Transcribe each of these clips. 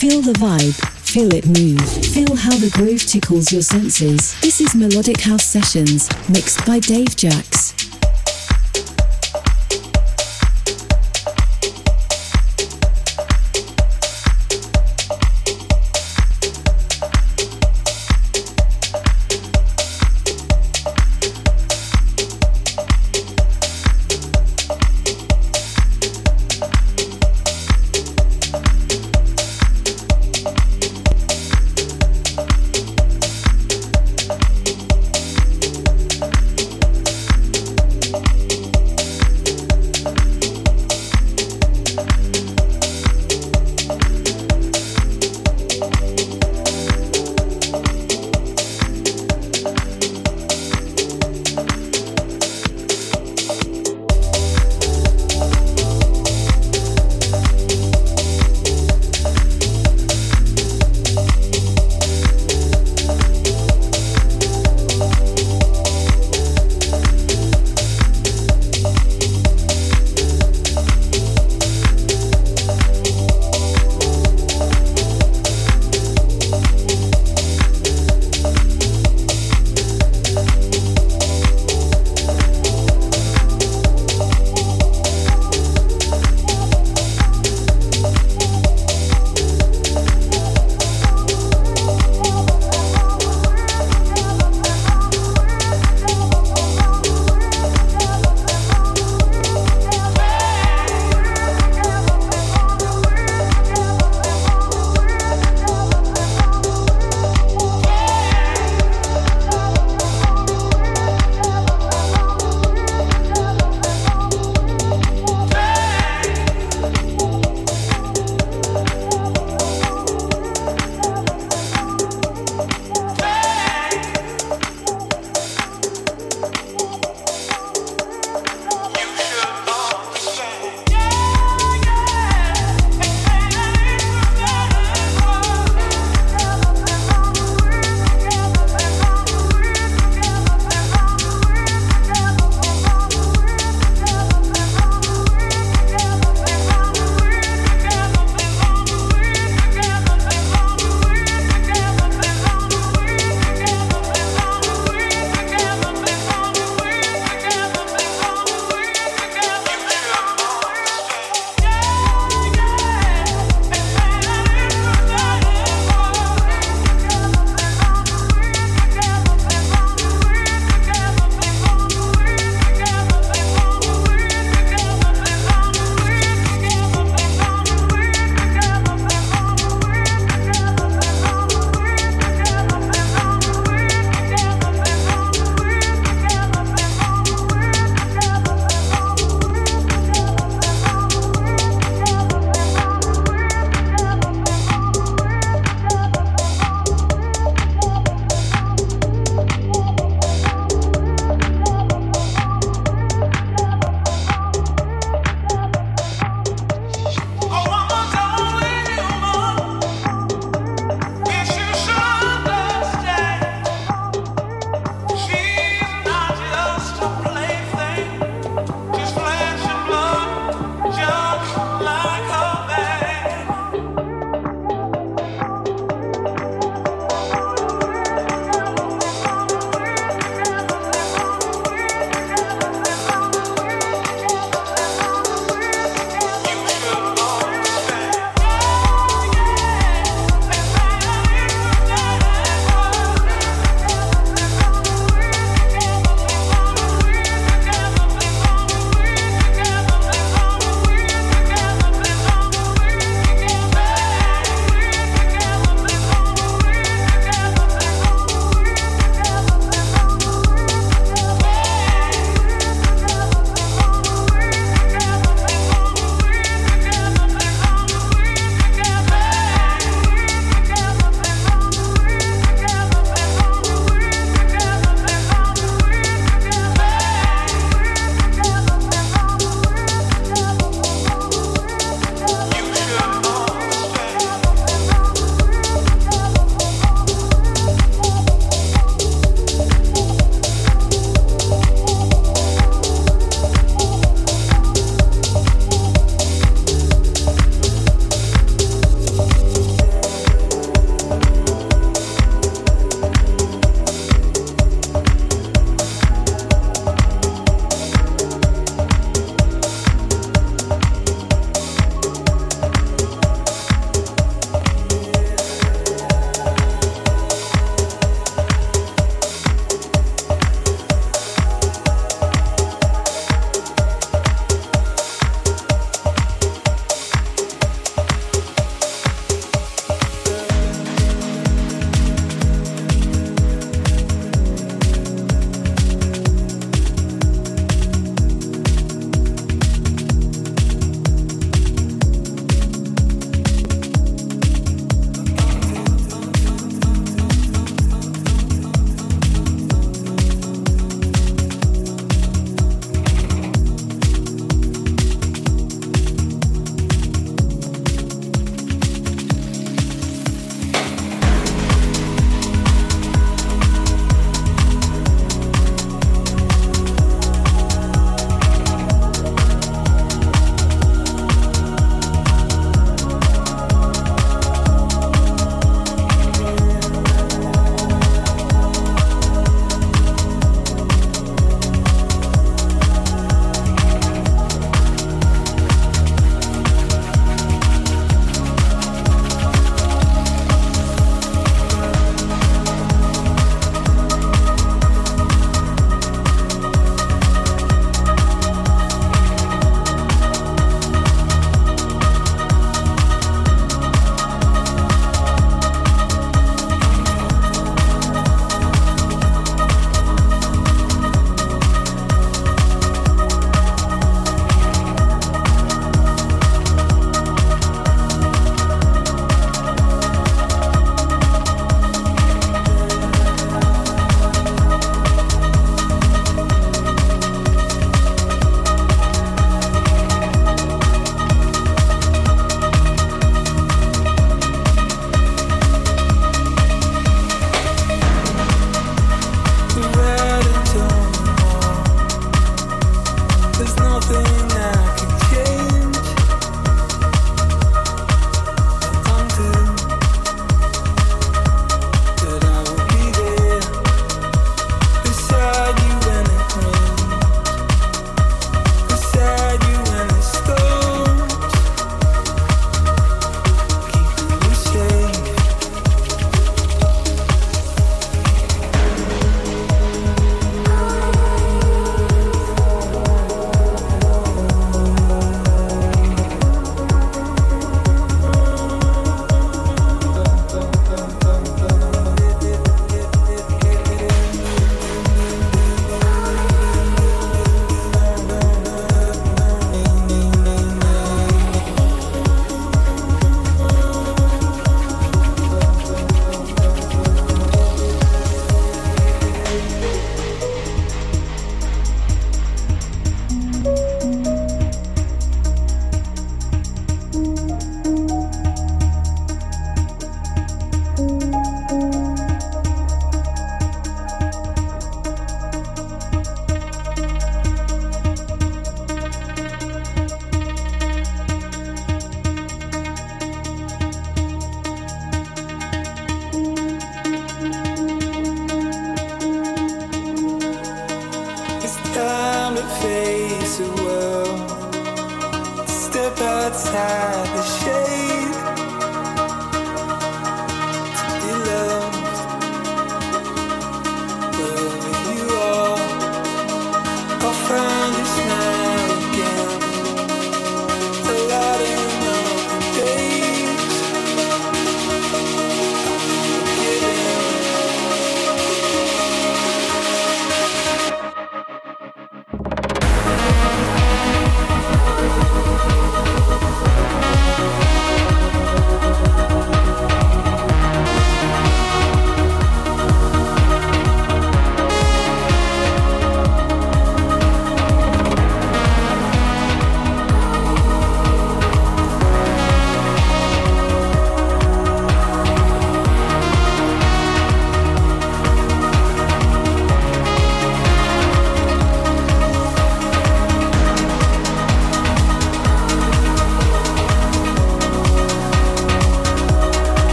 Feel the vibe, feel it move, feel how the groove tickles your senses. This is Melodic House Sessions, mixed by Dave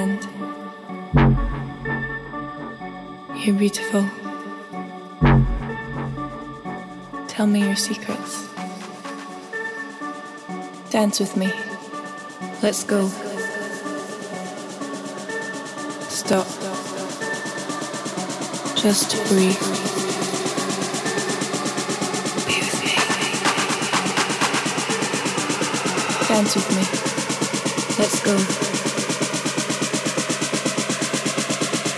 Jax. secrets. Dance with me. Let's go. Stop. Just breathe. Me. Dance with me. Let's go.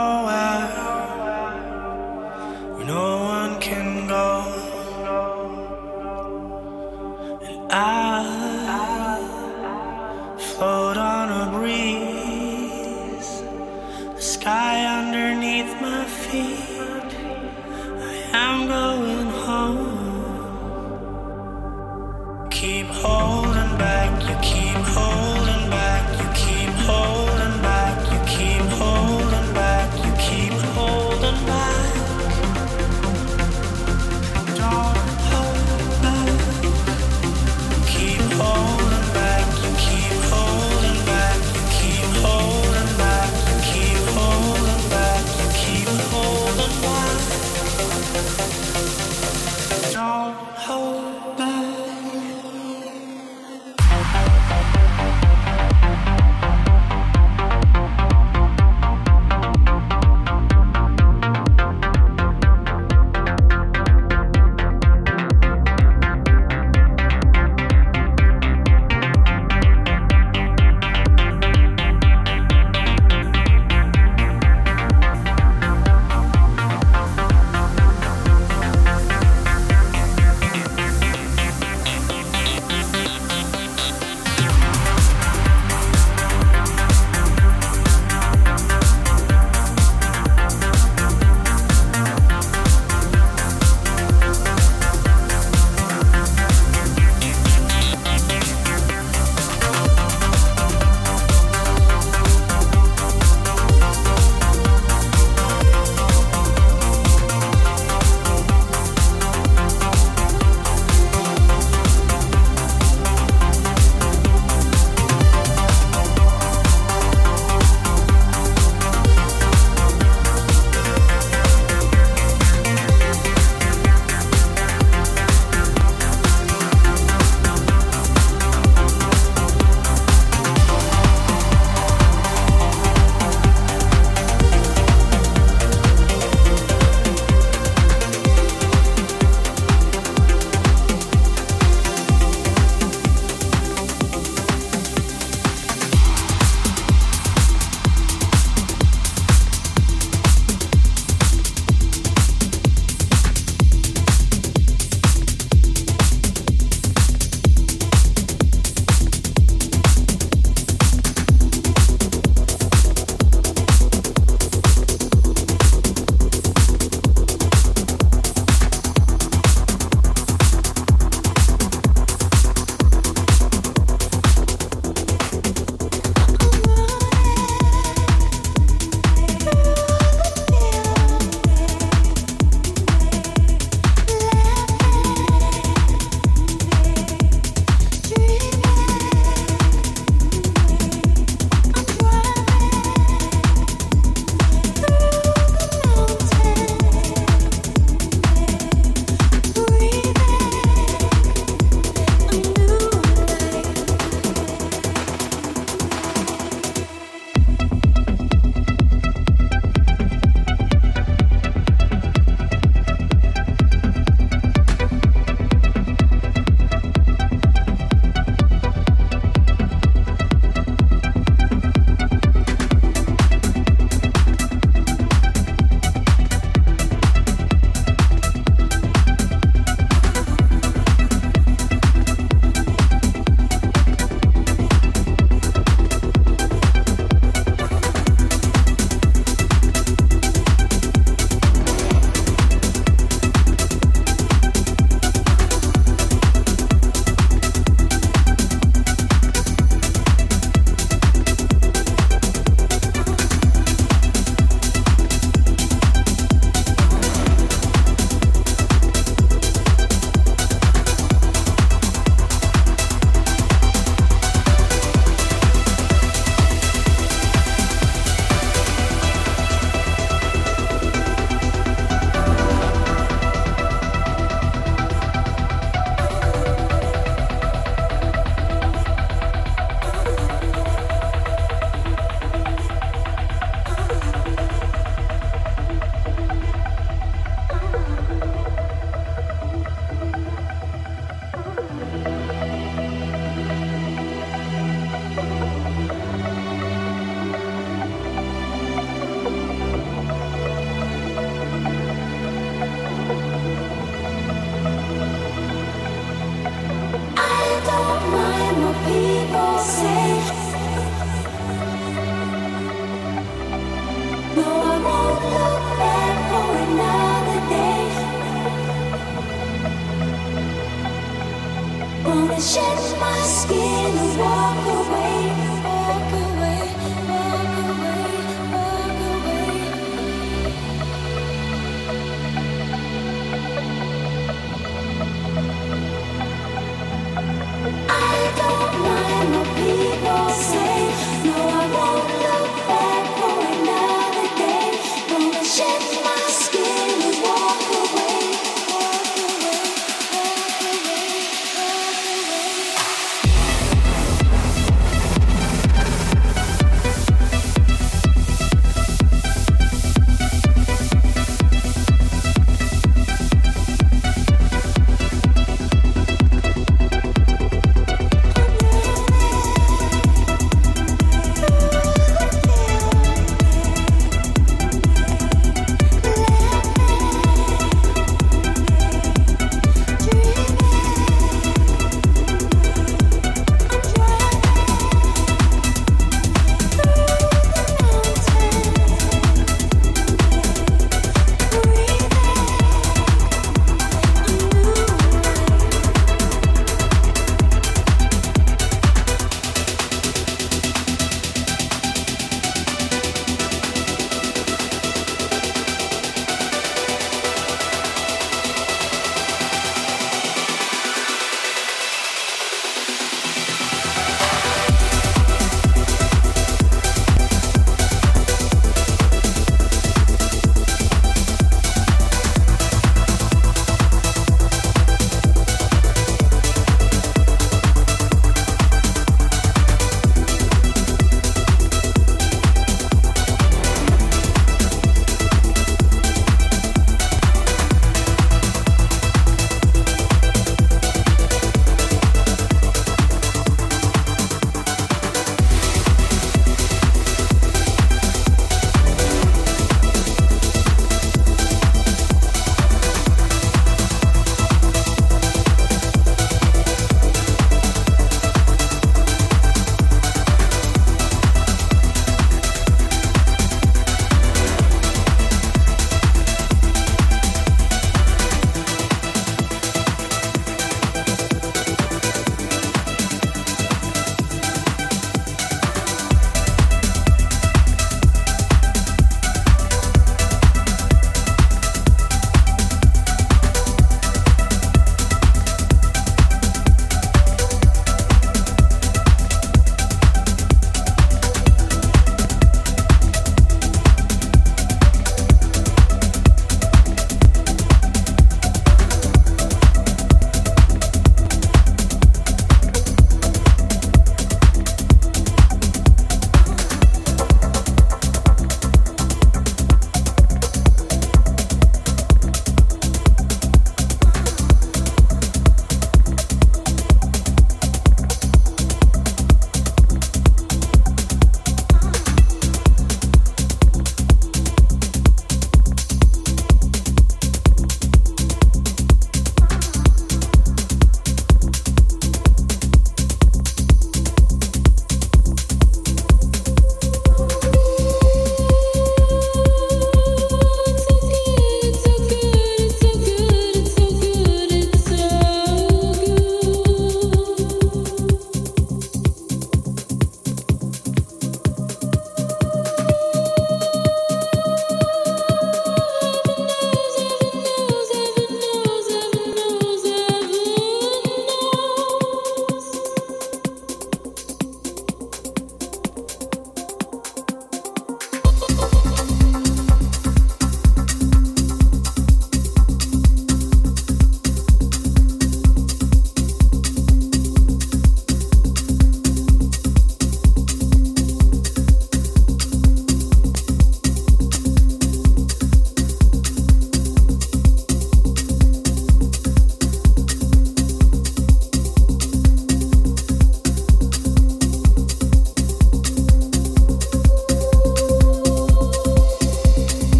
Bottom of